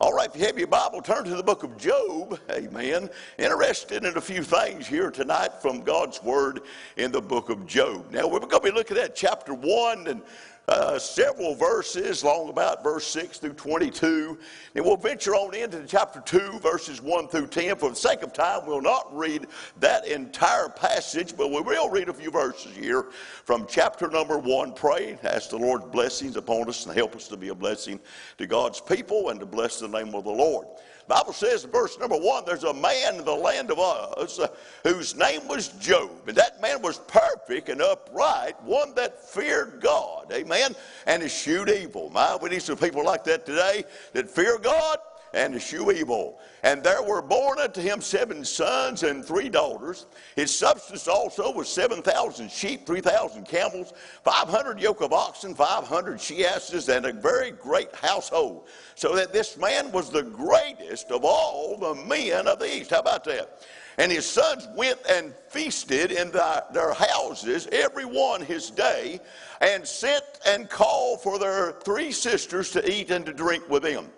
All right, if you have your Bible, turn to the book of Job. Amen. Interested in a few things here tonight from God's Word in the book of Job. Now, we're going to be looking at chapter 1 and uh, several verses, long about verse 6 through 22. And we'll venture on into chapter 2, verses 1 through 10. For the sake of time, we'll not read that entire passage, but we will read a few verses here from chapter number 1. Pray, ask the Lord's blessings upon us and help us to be a blessing to God's people and to bless the name of the Lord. Bible says in verse number one, there's a man in the land of Uz uh, whose name was Job. And that man was perfect and upright, one that feared God. Amen. And eschewed evil. My, we need some people like that today that fear God and evil. And there were born unto him seven sons and three daughters. His substance also was 7,000 sheep, 3,000 camels, 500 yoke of oxen, 500 she asses, and a very great household. So that this man was the greatest of all the men of the east. How about that? And his sons went and feasted in the, their houses, every one his day, and sent and called for their three sisters to eat and to drink with them.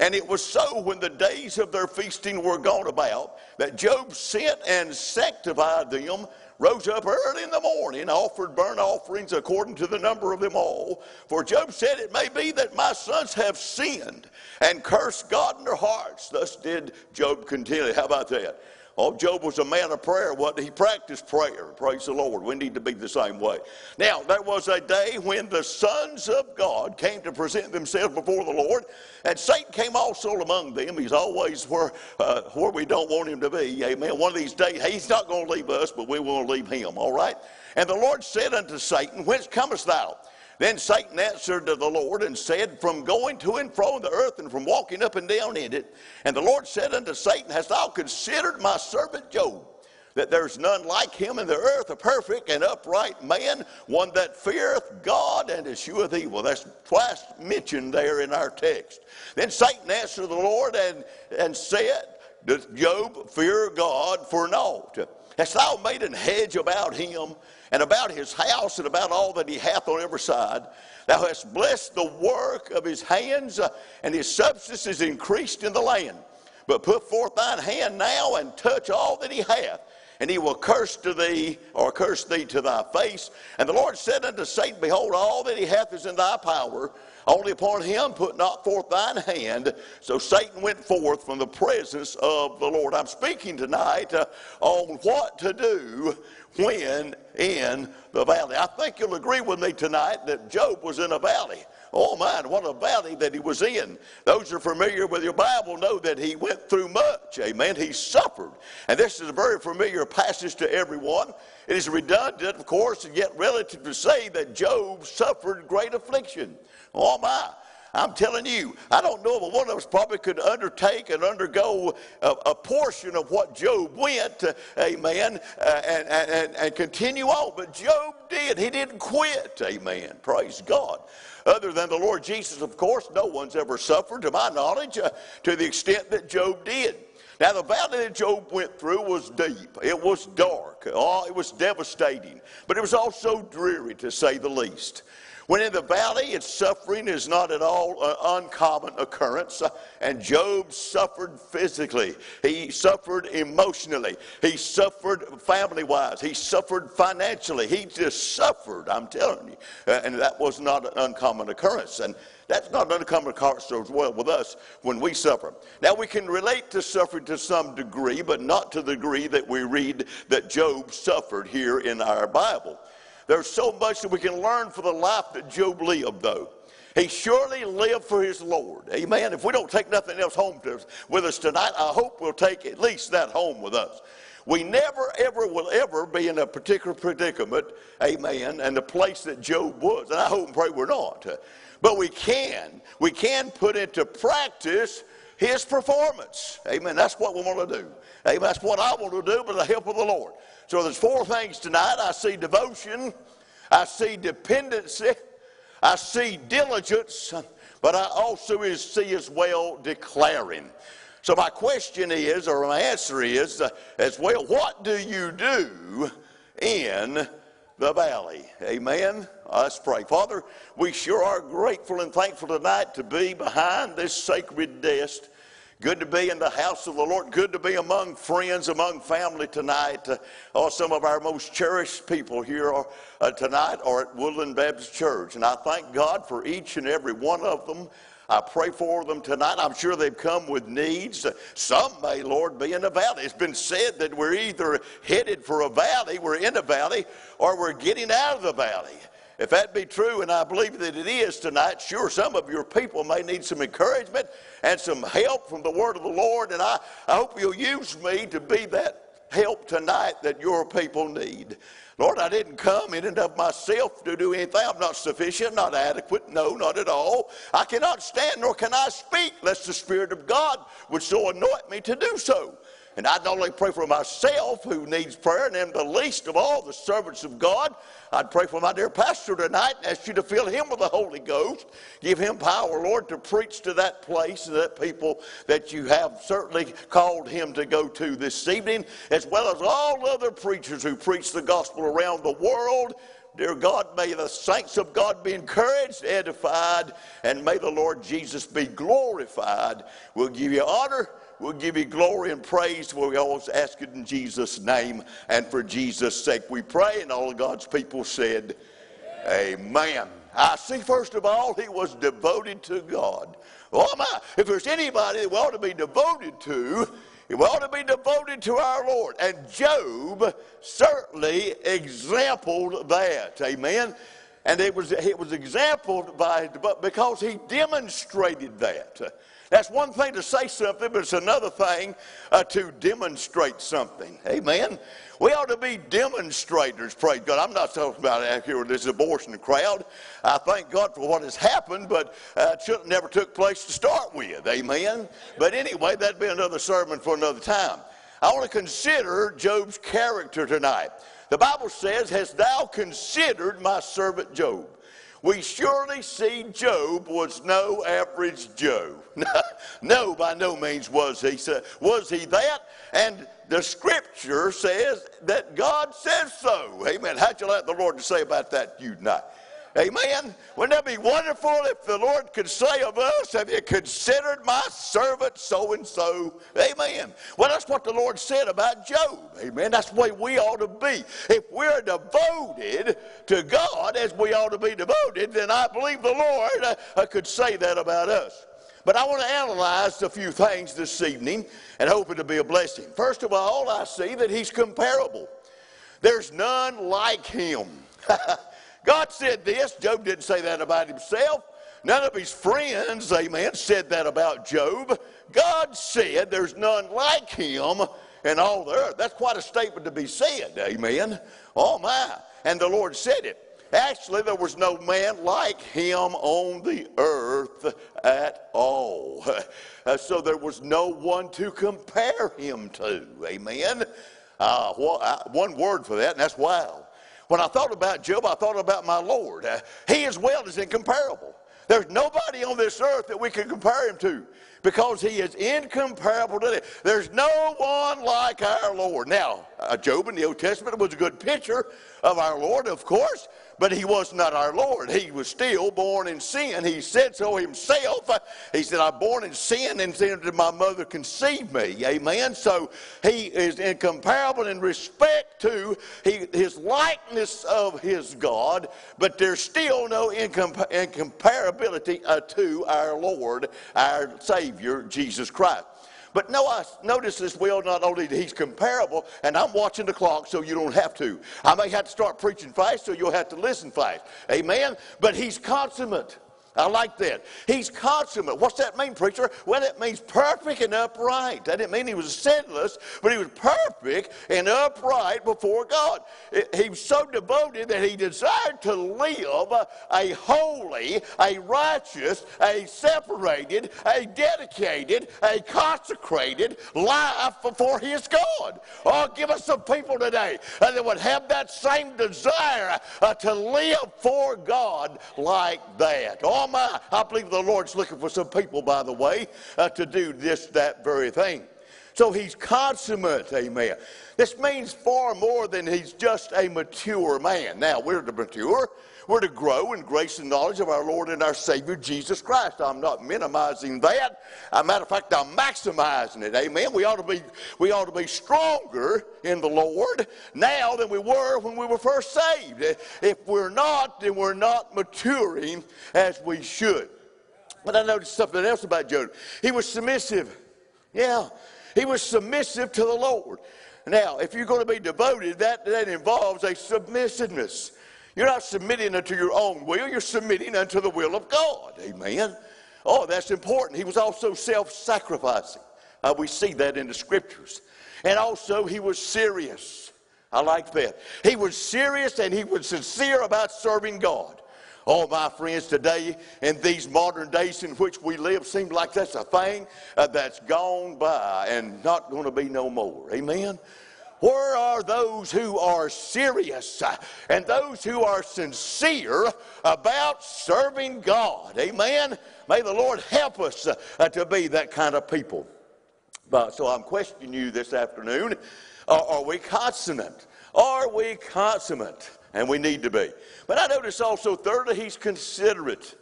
And it was so when the days of their feasting were gone about that Job sent and sanctified them, rose up early in the morning, offered burnt offerings according to the number of them all. For Job said, It may be that my sons have sinned and cursed God in their hearts. Thus did Job continually. How about that? Oh, Job was a man of prayer. What he practiced prayer. Praise the Lord. We need to be the same way. Now, there was a day when the sons of God came to present themselves before the Lord, and Satan came also among them. He's always where uh, where we don't want him to be. Amen. One of these days, he's not going to leave us, but we will leave him. All right. And the Lord said unto Satan, Whence comest thou? Then Satan answered to the Lord and said, From going to and fro in the earth and from walking up and down in it. And the Lord said unto Satan, Hast thou considered my servant Job? That there's none like him in the earth, a perfect and upright man, one that feareth God and escheweth evil. That's twice mentioned there in our text. Then Satan answered the Lord and, and said, Does Job fear God for naught? Hast thou made an hedge about him and about his house and about all that he hath on every side. Thou hast blessed the work of his hands, uh, and his substance is increased in the land. But put forth thine hand now and touch all that he hath, and he will curse to thee, or curse thee to thy face. And the Lord said unto Satan, Behold, all that he hath is in thy power. Only upon him put not forth thine hand. So Satan went forth from the presence of the Lord. I'm speaking tonight uh, on what to do when in the valley. I think you'll agree with me tonight that Job was in a valley. Oh man, what a valley that he was in. Those who are familiar with your Bible know that he went through much. Amen. He suffered. And this is a very familiar passage to everyone. It is redundant, of course, and yet relative to say that Job suffered great affliction. Oh my. I'm telling you, I don't know but one of us probably could undertake and undergo a, a portion of what Job went, uh, amen, uh, and, and, and continue on. But Job did. He didn't quit, amen. Praise God. Other than the Lord Jesus, of course, no one's ever suffered, to my knowledge, uh, to the extent that Job did. Now, the valley that Job went through was deep. It was dark. Oh, it was devastating. But it was also dreary, to say the least. When in the valley, its suffering is not at all an uncommon occurrence. And Job suffered physically, he suffered emotionally, he suffered family wise, he suffered financially. He just suffered, I'm telling you. Uh, and that was not an uncommon occurrence. And that's not an uncommon occurrence as well with us when we suffer. Now, we can relate to suffering to some degree, but not to the degree that we read that Job suffered here in our Bible. There's so much that we can learn for the life that Job lived, though. He surely lived for his Lord. Amen. If we don't take nothing else home to, with us tonight, I hope we'll take at least that home with us. We never, ever will ever be in a particular predicament, amen, and the place that Job was. And I hope and pray we're not. But we can. We can put into practice his performance. Amen. That's what we want to do. Amen. That's what I want to do with the help of the Lord. So there's four things tonight. I see devotion, I see dependency, I see diligence, but I also see as well declaring. So my question is, or my answer is, uh, as well, what do you do in the valley. Amen. Let's pray. Father, we sure are grateful and thankful tonight to be behind this sacred desk. Good to be in the house of the Lord. Good to be among friends, among family tonight. Uh, oh, some of our most cherished people here are, uh, tonight are at Woodland Baptist Church. And I thank God for each and every one of them. I pray for them tonight. I'm sure they've come with needs. Some may, Lord, be in a valley. It's been said that we're either headed for a valley, we're in a valley, or we're getting out of the valley. If that be true, and I believe that it is tonight, sure, some of your people may need some encouragement and some help from the word of the Lord, and I, I hope you'll use me to be that help tonight that your people need. Lord, I didn't come in and of myself to do anything. I'm not sufficient, not adequate. No, not at all. I cannot stand nor can I speak lest the Spirit of God would so anoint me to do so. And I not only pray for myself who needs prayer, and am the least of all the servants of God, I'd pray for my dear pastor tonight and ask you to fill him with the Holy Ghost. Give him power, Lord, to preach to that place and that people that you have certainly called him to go to this evening, as well as all other preachers who preach the gospel around the world. Dear God, may the saints of God be encouraged, edified, and may the Lord Jesus be glorified. We'll give you honor We'll give you glory and praise. We always ask it in Jesus' name and for Jesus' sake. We pray, and all of God's people said, Amen. I see, first of all, he was devoted to God. Oh, my. If there's anybody that we ought to be devoted to, we ought to be devoted to our Lord. And Job certainly exampled that. Amen. And it was, it was exampled by, because he demonstrated that. That's one thing to say something, but it's another thing uh, to demonstrate something. Amen. We ought to be demonstrators, praise God. I'm not talking about out here with this abortion crowd. I thank God for what has happened, but uh, it never took place to start with. Amen. But anyway, that'd be another sermon for another time. I want to consider Job's character tonight. The Bible says, Hast thou considered my servant Job? We surely see Job was no average Joe. no, by no means was he. Was he that? And the scripture says that God says so. Amen. How'd you like the Lord to say about that you tonight? Amen. Wouldn't that be wonderful if the Lord could say of us, Have you considered my servant so and so? Amen. Well, that's what the Lord said about Job. Amen. That's the way we ought to be. If we're devoted to God as we ought to be devoted, then I believe the Lord uh, could say that about us. But I want to analyze a few things this evening and hope it to be a blessing. First of all, I see that he's comparable. There's none like him. God said this. Job didn't say that about himself. None of his friends, amen, said that about Job. God said there's none like him in all the earth. That's quite a statement to be said, amen. Oh my. And the Lord said it. Actually, there was no man like him on the earth at all. Uh, so there was no one to compare him to. Amen. Uh, one word for that, and that's wow. When I thought about Job, I thought about my Lord. Uh, he as well is incomparable. There's nobody on this earth that we can compare him to because he is incomparable to them. There's no one like our Lord. Now, uh, Job in the Old Testament was a good picture of our Lord, of course, but he was not our Lord. He was still born in sin. He said so himself. He said, I'm born in sin and sin did my mother conceive me. Amen. So he is incomparable in respect to his likeness of his God, but there's still no incomparability uh, to our Lord, our Savior, Jesus Christ. But no, notice as well, not only that he's comparable, and I'm watching the clock so you don't have to. I may have to start preaching fast so you'll have to listen fast. Amen? But he's consummate. I like that. He's consummate. What's that mean, preacher? Well, it means perfect and upright. That didn't mean he was sinless, but he was perfect and upright before God. He was so devoted that he desired to live a holy, a righteous, a separated, a dedicated, a consecrated life before his God. Oh, give us some people today that would have that same desire uh, to live for God like that. Oh, I believe the Lord's looking for some people, by the way, uh, to do this, that very thing. So he's consummate, amen. This means far more than he's just a mature man. Now, we're to mature. We're to grow in grace and knowledge of our Lord and our Savior, Jesus Christ. I'm not minimizing that. As a matter of fact, I'm maximizing it. Amen. We ought to be, we ought to be stronger in the Lord now than we were when we were first saved. If we're not, then we're not maturing as we should. But I noticed something else about Job. He was submissive. Yeah. He was submissive to the Lord. Now, if you're going to be devoted, that, that involves a submissiveness. You're not submitting unto your own will, you're submitting unto the will of God. Amen. Oh, that's important. He was also self sacrificing. Uh, we see that in the scriptures. And also, he was serious. I like that. He was serious and he was sincere about serving God. Oh, my friends, today in these modern days in which we live, seems like that's a thing uh, that's gone by and not going to be no more. Amen. Where are those who are serious uh, and those who are sincere about serving God? Amen. May the Lord help us uh, to be that kind of people. But so I'm questioning you this afternoon. Are, are we consummate? Are we consummate? and we need to be. But I notice also, thirdly, he's considerate.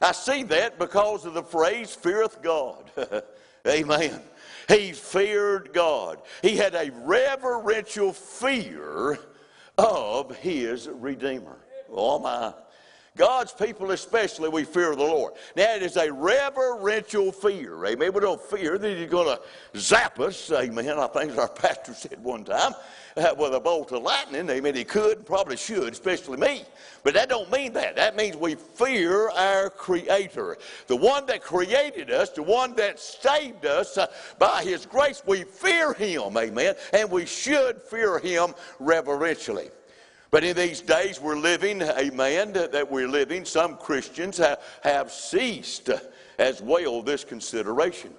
I see that because of the phrase, feareth God. Amen. He feared God. He had a reverential fear of his Redeemer. Oh, my. God's people, especially, we fear the Lord. Now, it is a reverential fear. Amen. We don't fear that He's going to zap us. Amen. I think our pastor said one time uh, with a bolt of lightning. Amen. He could, and probably should, especially me. But that don't mean that. That means we fear our Creator, the one that created us, the one that saved us uh, by His grace. We fear Him. Amen. And we should fear Him reverentially. But in these days we're living, amen, that we're living, some Christians have, have ceased as well this consideration.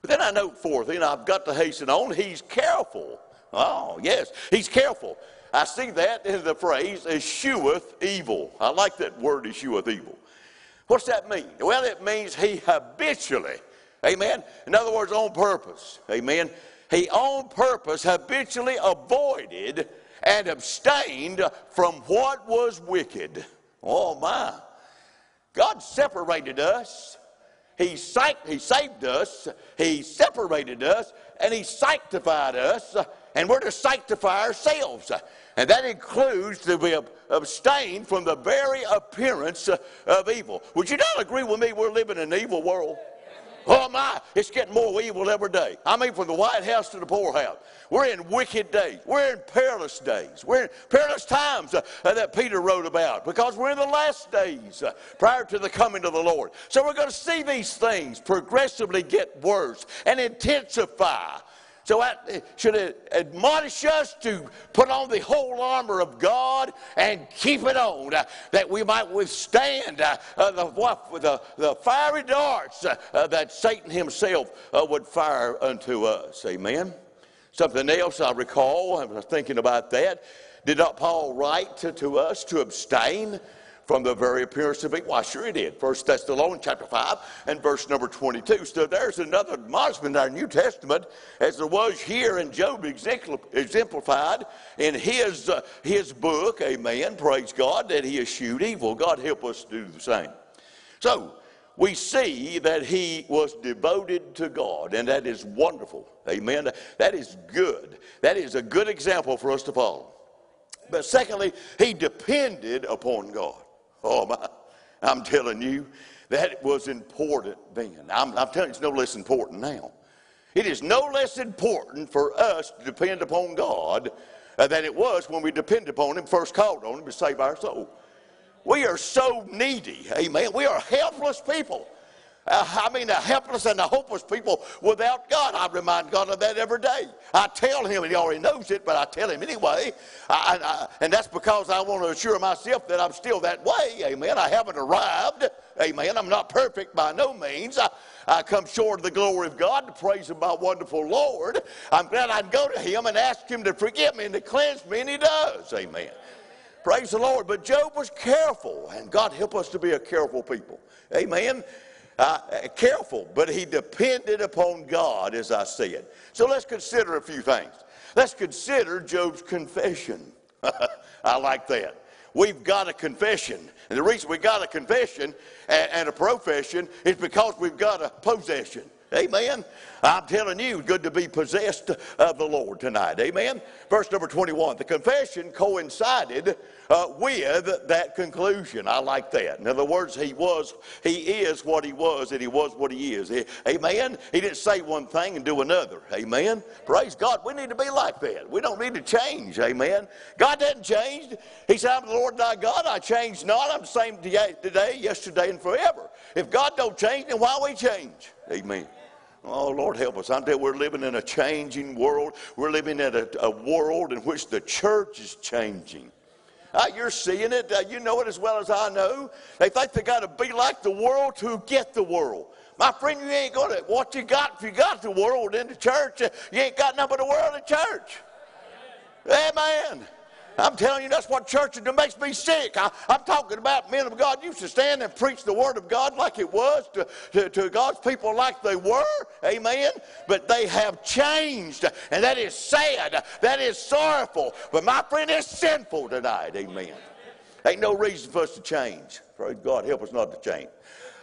But then I note fourth, and I've got to hasten on, he's careful. Oh, yes, he's careful. I see that in the phrase, escheweth evil. I like that word, escheweth evil. What's that mean? Well, it means he habitually, amen, in other words, on purpose, amen, he on purpose habitually avoided and abstained from what was wicked. Oh my. God separated us. He, he saved us. He separated us. And He sanctified us. And we're to sanctify ourselves. And that includes to be abstain from the very appearance of evil. Would you not agree with me? We're living in an evil world. Oh my, it's getting more evil every day. I mean, from the White House to the poorhouse. We're in wicked days. We're in perilous days. We're in perilous times uh, uh, that Peter wrote about because we're in the last days uh, prior to the coming of the Lord. So we're going to see these things progressively get worse and intensify. So that should admonish us to put on the whole armor of God and keep it on, uh, that we might withstand uh, uh, the, the, the, fiery darts uh, uh, that Satan himself uh, would fire unto us. Amen. Something else I recall, I was thinking about that. Did not Paul write to, to us to abstain? From the very appearance of it? Why, sure he did. First Thessalonians chapter 5 and verse number 22. So there's another admonishment in our New Testament, as there was here in Job exemplified in his, uh, his book, amen, praise God, that he eschewed evil. God help us do the same. So, we see that he was devoted to God, and that is wonderful. Amen. That is good. That is a good example for us to follow. But secondly, he depended upon God. Oh, my. I'm telling you, that was important then. I'm, I'm telling you, it's no less important now. It is no less important for us to depend upon God uh, than it was when we depended upon Him, first called on Him to save our soul. We are so needy, amen. We are helpless people. Uh, I mean, the helpless and the hopeless people without God. I remind God of that every day. I tell Him, and He already knows it, but I tell Him anyway. I, I, and that's because I want to assure myself that I'm still that way. Amen. I haven't arrived. Amen. I'm not perfect by no means. I, I come short of the glory of God to praise Him, my wonderful Lord. I'm glad I'd go to Him and ask Him to forgive me and to cleanse me, and He does. Amen. Praise the Lord. But Job was careful, and God help us to be a careful people. Amen. Uh, careful, but he depended upon God, as I said. So let's consider a few things. Let's consider Job's confession. I like that. We've got a confession. And the reason we got a confession and, and a profession is because we've got a possession. Amen. I'm telling you, good to be possessed of the Lord tonight. Amen. Verse number 21. The confession coincided uh, with that conclusion. I like that. In other words, he was, he is what he was, and he was what he is. Amen. He didn't say one thing and do another. Amen. Praise God. We need to be like that. We don't need to change. Amen. God didn't change. He said, I'm the Lord thy God. I change not. I'm the same today, yesterday, and forever. If God don't change, then why we change? Amen. Oh, Lord, help us. I'm telling you, we're living in a changing world. We're living in a, a world in which the church is changing. Uh, you're seeing it. Uh, you know it as well as I know. They think they got to be like the world to get the world. My friend, you ain't got to, what you got, if you got the world in the church, uh, you ain't got nothing but the world in church. Amen. I'm telling you, that's what church that makes me sick. I, am talking about men of God used to stand and preach the word of God like it was to, to, to, God's people like they were. Amen. But they have changed. And that is sad. That is sorrowful. But my friend, it's sinful tonight. Amen. Ain't no reason for us to change. Praise God. Help us not to change.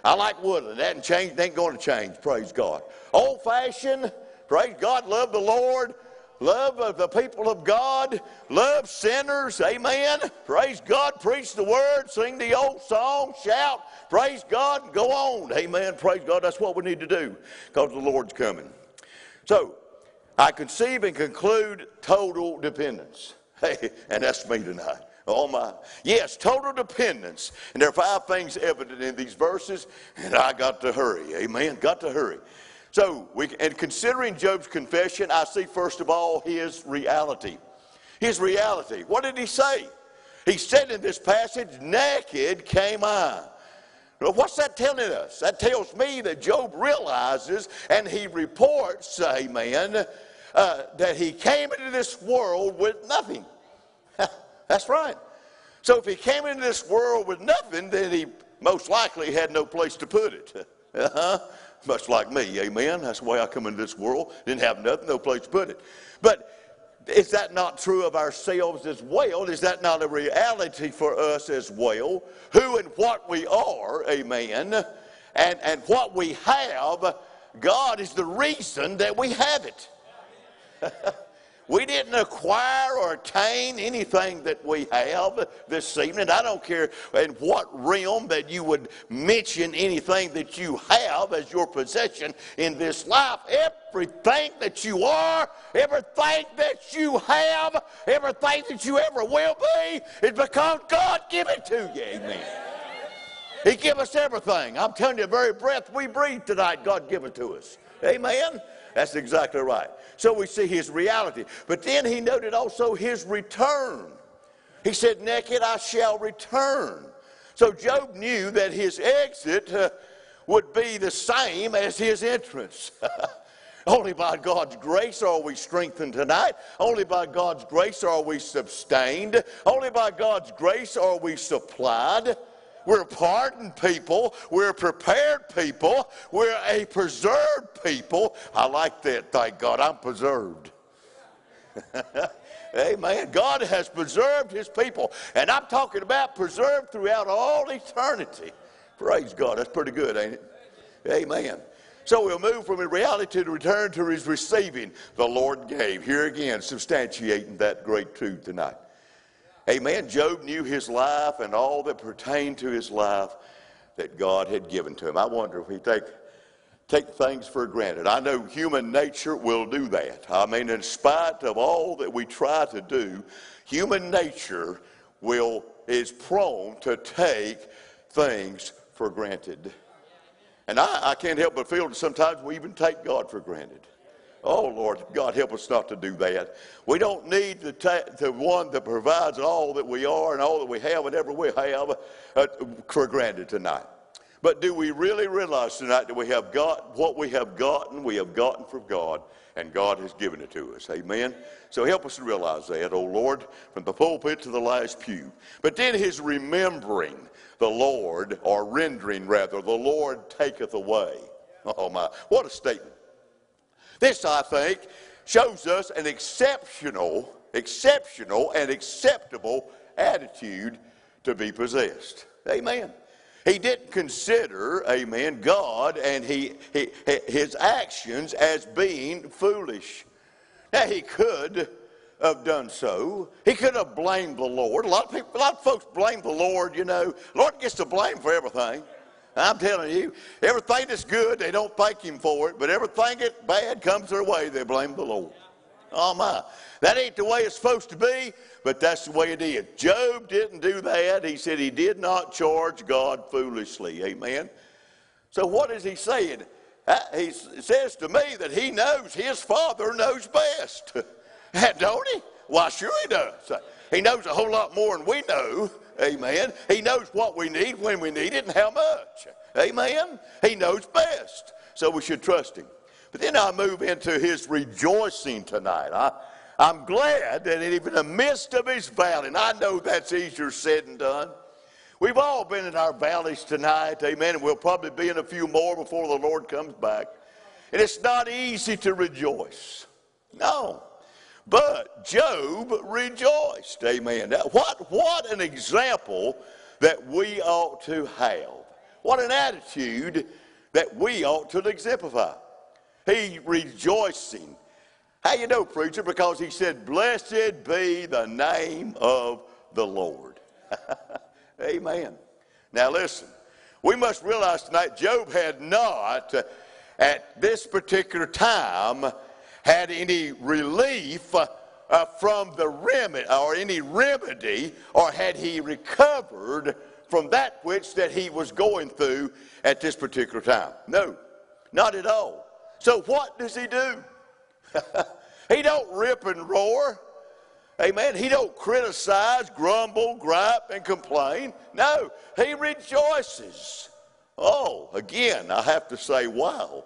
I like Woodland. That ain't changed. Ain't going to change. Praise God. Old fashioned. Praise God. Love the Lord love of the people of God, love sinners, amen. Praise God, preach the word, sing the old song, shout, praise God, go on, amen. Praise God, that's what we need to do because the Lord's coming. So, I conceive and conclude total dependence. Hey, and that's me tonight. Oh my. Yes, total dependence. And there are five things evident in these verses, and I got to hurry. Amen. Got to hurry. So, we, and considering Job's confession, I see first of all his reality. His reality. What did he say? He said in this passage, Naked came I. Well, what's that telling us? That tells me that Job realizes and he reports, amen, uh, that he came into this world with nothing. That's right. So if he came into this world with nothing, then he most likely had no place to put it. Uh-huh much like me, amen. That's the way I come into this world. Didn't have nothing, no place to put it. But is that not true of ourselves as well? Is that not a reality for us as well? Who and what we are, amen, and, and what we have, God is the reason that we have it. We didn't acquire or attain anything that we have this evening. I don't care in what realm that you would mention anything that you have as your possession in this life. Everything that you are, everything that you have, everything that you ever will be is because God give it to you. Amen. He give us everything. I'm telling you, the very breath we breathe tonight, God give it to us. Amen. That's exactly right. So we see his reality. But then he noted also his return. He said, Naked I shall return. So Job knew that his exit uh, would be the same as his entrance. Only by God's grace are we strengthened tonight. Only by God's grace are we sustained. Only by God's grace are we supplied. We're pardoned people. We're prepared people. We're a preserved people. I like that. Thank God I'm preserved. Amen. God has preserved his people. And I'm talking about preserved throughout all eternity. Praise God. That's pretty good, ain't it? Amen. So we'll move from reality to return to his receiving the Lord gave. Here again, substantiating that great truth tonight. Amen. Job knew his life and all that pertained to his life that God had given to him. I wonder if we take take things for granted. I know human nature will do that. I mean, in spite of all that we try to do, human nature will is prone to take things for granted. And I, I can't help but feel that sometimes we even take God for granted. Oh, Lord, God, help us not to do that. We don't need the, ta- the one that provides all that we are and all that we have and ever will have uh, for granted tonight. But do we really realize tonight that we have got what we have gotten, we have gotten from God, and God has given it to us? Amen? So help us to realize that, oh Lord, from the pulpit to the last pew. But then his remembering the Lord, or rendering rather, the Lord taketh away. Oh my, what a statement. This, I think, shows us an exceptional, exceptional, and acceptable attitude to be possessed. Amen. He didn't consider, amen, God and he, he, his actions as being foolish. Now, he could have done so. He could have blamed the Lord. A lot of people, a lot of folks blame the Lord, you know. Lord gets to blame for everything. I'm telling you, everything that's good, they don't thank him for it, but everything that bad comes their way, they blame the Lord. Oh my. That ain't the way it's supposed to be, but that's the way it is. Job didn't do that. He said he did not charge God foolishly. Amen. So what is he saying? Uh, he says to me that he knows his father knows best. Don't he? Why, sure he does. He knows a whole lot more than we know. Amen. He knows what we need, when we need it, and how much. Amen. He knows best. So we should trust him. But then I move into his rejoicing tonight. I, I'm glad that even in the midst of his valley, and I know that's easier said than done. We've all been in our valleys tonight, amen, and we'll probably be in a few more before the Lord comes back. And it's not easy to rejoice. No. But Job rejoiced, amen. Now, what, what an example that we ought to have. What an attitude that we ought to exemplify. He rejoicing. How you know, preacher? Because he said, Blessed be the name of the Lord. Amen. Now listen, we must realize tonight Job had not, uh, at this particular time, had any relief uh, uh, from the remedy or any remedy, or had he recovered from that which that he was going through at this particular time. No, not at all. So what does he do? he don't rip and roar. Amen. He don't criticize, grumble, gripe, and complain. No, he rejoices. Oh, again, I have to say, wow.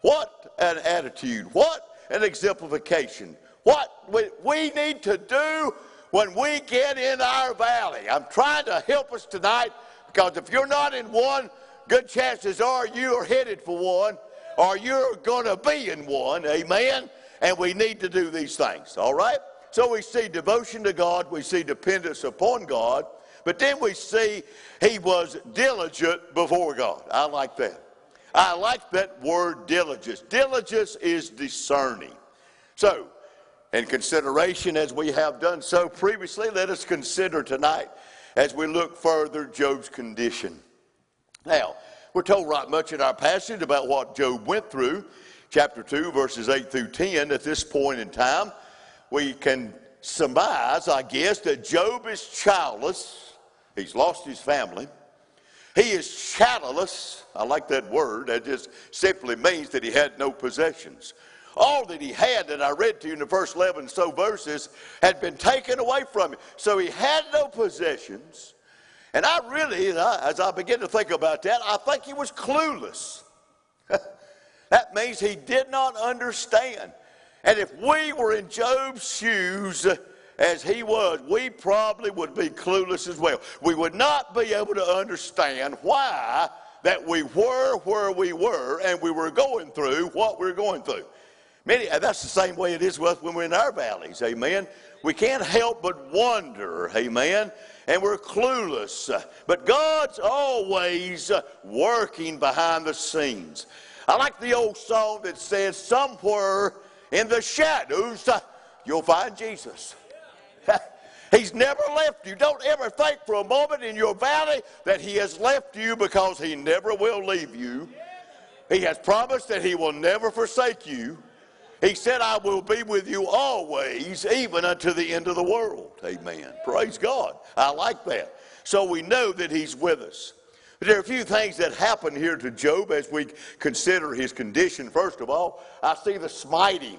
What an attitude. What an exemplification. What we need to do when we get in our valley. I'm trying to help us tonight because if you're not in one, good chances are you are headed for one or you're going to be in one. Amen. And we need to do these things. All right? So we see devotion to God, we see dependence upon God, but then we see he was diligent before God. I like that. I like that word diligence. Diligence is discerning. So, in consideration, as we have done so previously, let us consider tonight as we look further Job's condition. Now, we're told right much in our passage about what Job went through, chapter 2, verses 8 through 10. At this point in time, we can surmise, I guess, that Job is childless. He's lost his family. He is shadowless. I like that word. That just simply means that he had no possessions. All that he had that I read to you in the first 11 so verses had been taken away from him. So he had no possessions. And I really, as I begin to think about that, I think he was clueless. that means he did not understand. And if we were in Job's shoes as he was, we probably would be clueless as well. We would not be able to understand why that we were where we were and we were going through what we we're going through. Many, that's the same way it is with us when we're in our valleys, amen. We can't help but wonder, amen, and we're clueless. But God's always working behind the scenes. I like the old song that says, Somewhere in the shadows, you'll find Jesus. He's never left you. Don't ever think for a moment in your valley that He has left you because He never will leave you. He has promised that He will never forsake you. He said, I will be with you always, even unto the end of the world. Amen. Praise God. I like that. So we know that He's with us. But there are a few things that happen here to Job as we consider his condition. First of all, I see the smiting.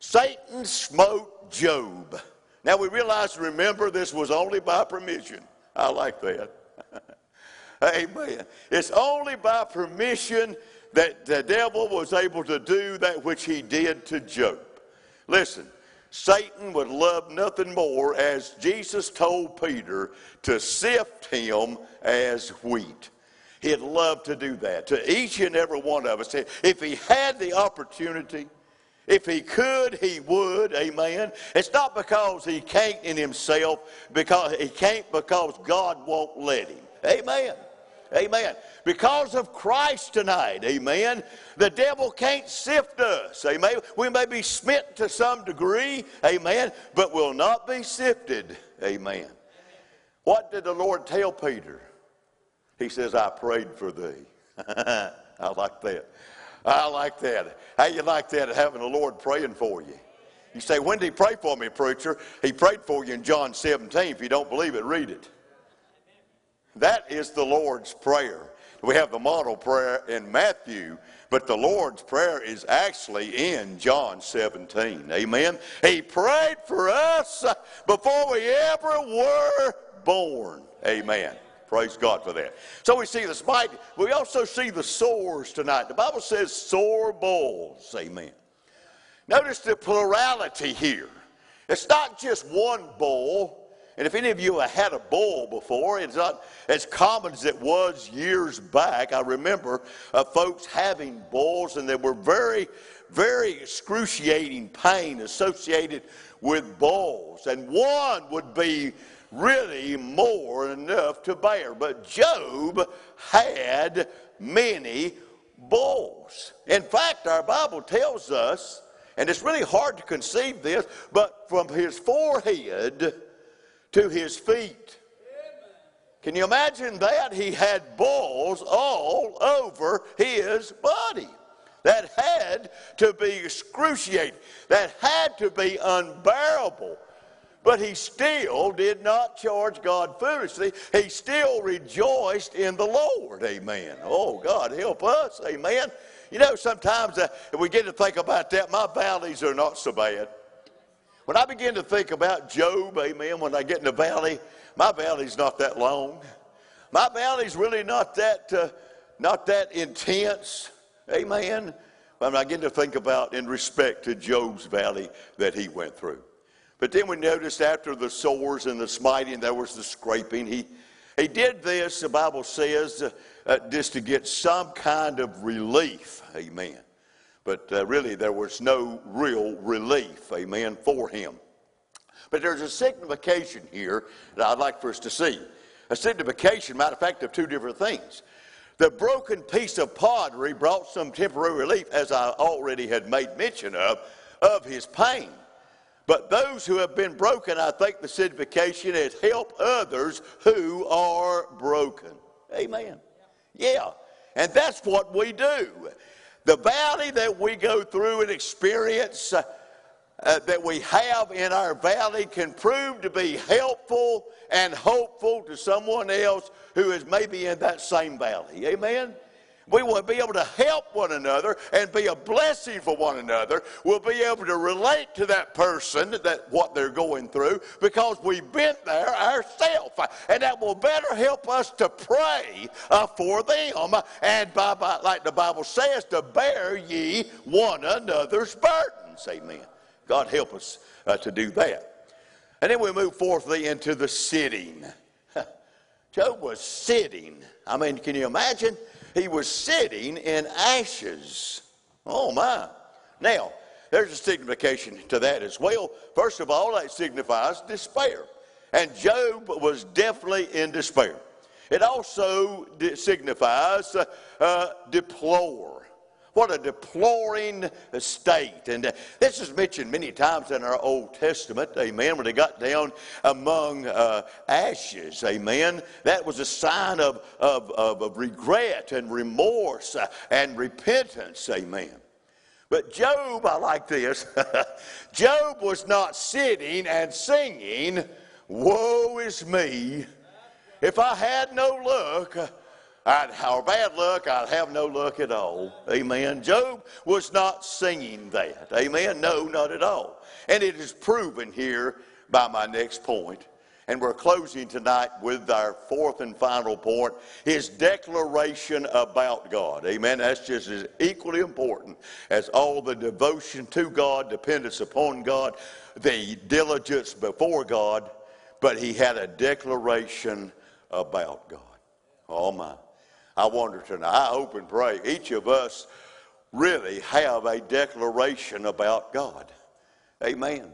Satan smote Job. Now we realize, remember, this was only by permission. I like that. Amen. It's only by permission that the devil was able to do that which he did to Job. Listen, Satan would love nothing more, as Jesus told Peter, to sift him as wheat. He'd love to do that to each and every one of us. If he had the opportunity, if he could, he would. Amen. It's not because he can't in himself, because he can't because God won't let him. Amen. Amen. Because of Christ tonight, amen, the devil can't sift us, amen. We may be smitten to some degree, amen, but will not be sifted, amen. What did the Lord tell Peter? He says, I prayed for thee. I like that. I like that. How you like that, having the Lord praying for you? You say, when did he pray for me, preacher? He prayed for you in John 17. If you don't believe it, read it. That is the Lord's Prayer. We have the model prayer in Matthew, but the Lord's Prayer is actually in John 17. Amen. He prayed for us before we ever were born. Amen. Praise God for that. So we see the smite. We also see the sores tonight. The Bible says sore bulls. Amen. Notice the plurality here. It's not just one bull and if any of you have had a bull before, it's not as common as it was years back. I remember uh, folks having bulls, and there were very, very excruciating pain associated with bulls. And one would be really more than enough to bear. But Job had many bulls. In fact, our Bible tells us, and it's really hard to conceive this, but from his forehead, to his feet. Can you imagine that? He had balls all over his body. That had to be excruciating. That had to be unbearable. But he still did not charge God foolishly. He still rejoiced in the Lord. Amen. Oh, God, help us. Amen. You know, sometimes uh, we get to think about that. My valleys are not so bad. When I begin to think about Job, amen, when I get in the valley, my valley's not that long. My valley's really not that, uh, not that intense, amen. When I begin to think about in respect to Job's valley that he went through. But then we noticed after the sores and the smiting, there was the scraping. He, he did this, the Bible says, uh, uh, just to get some kind of relief, amen. But uh, really, there was no real relief, amen, for him. But there's a signification here that I'd like for us to see. A signification, matter of fact, of two different things. The broken piece of pottery brought some temporary relief, as I already had made mention of, of his pain. But those who have been broken, I think the signification is help others who are broken. Amen. Yeah. And that's what we do. The valley that we go through and experience uh, uh, that we have in our valley can prove to be helpful and hopeful to someone else who is maybe in that same valley. Amen? We will be able to help one another and be a blessing for one another. We'll be able to relate to that person that what they're going through because we've been there ourselves. And that will better help us to pray uh, for them. And by, by, like the Bible says, to bear ye one another's burdens. Amen. God help us uh, to do that. And then we move fourthly into the sitting. Job was sitting. I mean, can you imagine? He was sitting in ashes. Oh my. Now, there's a signification to that as well. First of all, that signifies despair. And Job was definitely in despair. It also signifies uh, uh, deplore. What a deploring state. And uh, this is mentioned many times in our Old Testament, amen, when they got down among uh, ashes, amen. That was a sign of, of, of, of regret and remorse uh, and repentance, amen. But Job, I like this. Job was not sitting and singing, Woe is me. If I had no luck, I'd have bad luck, I'd have no luck at all. Amen. Job was not singing that. Amen. No, not at all. And it is proven here by my next point. And we're closing tonight with our fourth and final point his declaration about God. Amen. That's just as equally important as all the devotion to God, dependence upon God, the diligence before God, but he had a declaration about God. Oh my. I wonder tonight, I hope and pray each of us really have a declaration about God. Amen.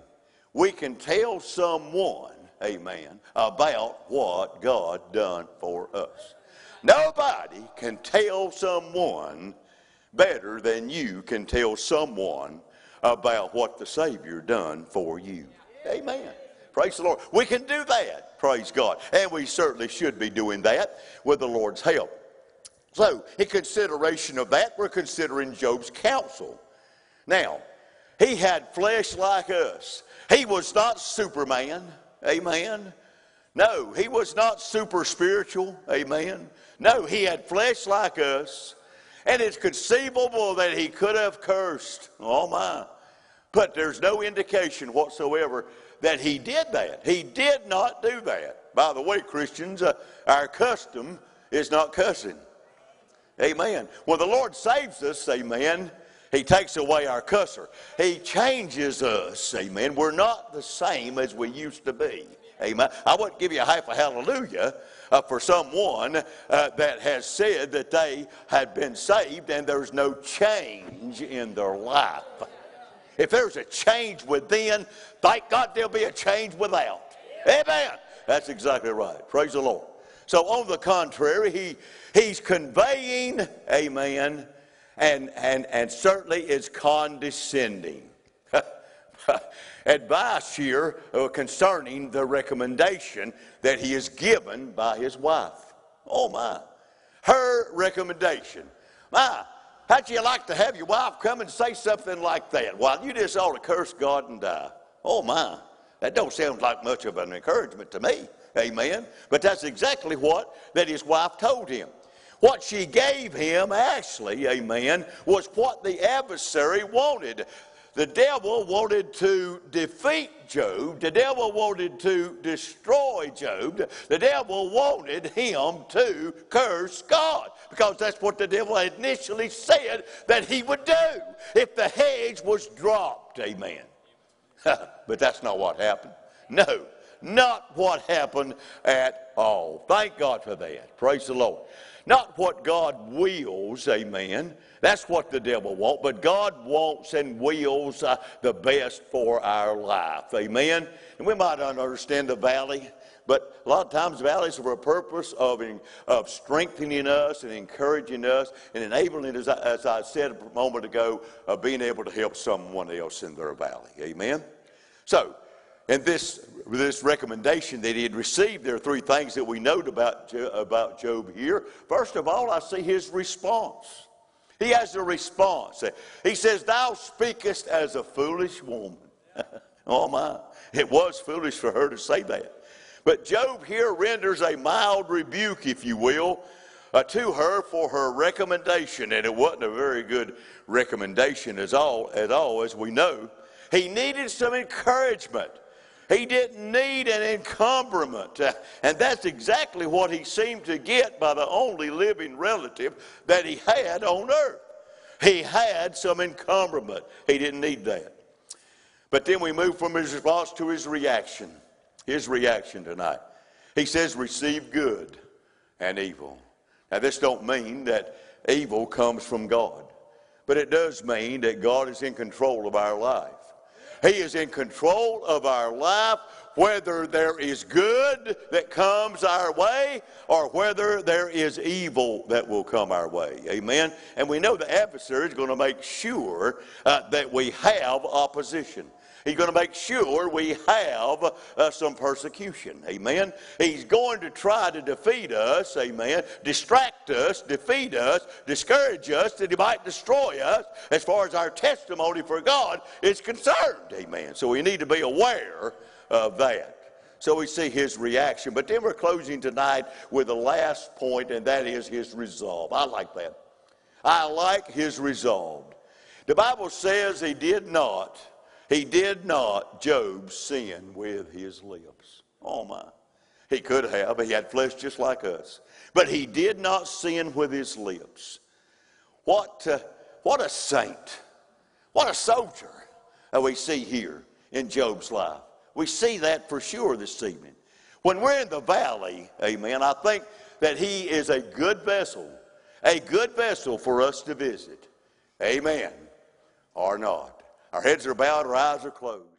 We can tell someone amen, about what God done for us. Nobody can tell someone better than you can tell someone about what the Savior done for you. Amen. Praise the Lord. We can do that, praise God. And we certainly should be doing that with the Lord's help. So, in consideration of that, we're considering Job's counsel. Now, he had flesh like us. He was not Superman. Amen. No, he was not super spiritual. Amen. No, he had flesh like us. And it's conceivable that he could have cursed. Oh, my. But there's no indication whatsoever that he did that. He did not do that. By the way, Christians, uh, our custom is not cussing. Amen. When the Lord saves us, amen, he takes away our cusser. He changes us. Amen. We're not the same as we used to be. Amen. I wouldn't give you a half a hallelujah uh, for someone uh, that has said that they had been saved and there's no change in their life. If there's a change within, thank God there'll be a change without. Amen. That's exactly right. Praise the Lord. So, on the contrary, he, he's conveying, amen, and, and, and certainly is condescending. Advice here uh, concerning the recommendation that he is given by his wife. Oh my. Her recommendation. My, how'd you like to have your wife come and say something like that? Well, you just ought to curse God and die. Oh my. That don't sound like much of an encouragement to me. Amen. But that's exactly what that his wife told him. What she gave him, actually, amen, was what the adversary wanted. The devil wanted to defeat Job. The devil wanted to destroy Job. The devil wanted him to curse God because that's what the devil initially said that he would do if the hedge was dropped. Amen. but that's not what happened. No, not what happened at all. Thank God for that. Praise the Lord. Not what God wills, amen. That's what the devil wants, but God wants and wills uh, the best for our life, amen. And we might not understand the valley, but a lot of times valleys are for a purpose of, of strengthening us and encouraging us and enabling, as I, as I said a moment ago, of being able to help someone else in their valley, amen. So, in this, this recommendation that he had received, there are three things that we note about, about Job here. First of all, I see his response. He has a response. He says, Thou speakest as a foolish woman. oh my, it was foolish for her to say that. But Job here renders a mild rebuke, if you will, uh, to her for her recommendation. And it wasn't a very good recommendation as all, at all, as we know. He needed some encouragement. He didn't need an encumberment. And that's exactly what he seemed to get by the only living relative that he had on earth. He had some encumberment. He didn't need that. But then we move from his response to his reaction. His reaction tonight. He says, receive good and evil. Now, this don't mean that evil comes from God, but it does mean that God is in control of our life. He is in control of our life, whether there is good that comes our way or whether there is evil that will come our way. Amen. And we know the adversary is going to make sure uh, that we have opposition. He's going to make sure we have uh, some persecution. Amen. He's going to try to defeat us. Amen. Distract us, defeat us, discourage us, that he might destroy us as far as our testimony for God is concerned. Amen. So we need to be aware of that. So we see his reaction. But then we're closing tonight with the last point, and that is his resolve. I like that. I like his resolve. The Bible says he did not he did not, Job, sin with his lips. Oh my. He could have. He had flesh just like us. But he did not sin with his lips. What, uh, what a saint. What a soldier that we see here in Job's life. We see that for sure this evening. When we're in the valley, amen, I think that he is a good vessel, a good vessel for us to visit. Amen. Or not. Our heads are bowed, our eyes are closed.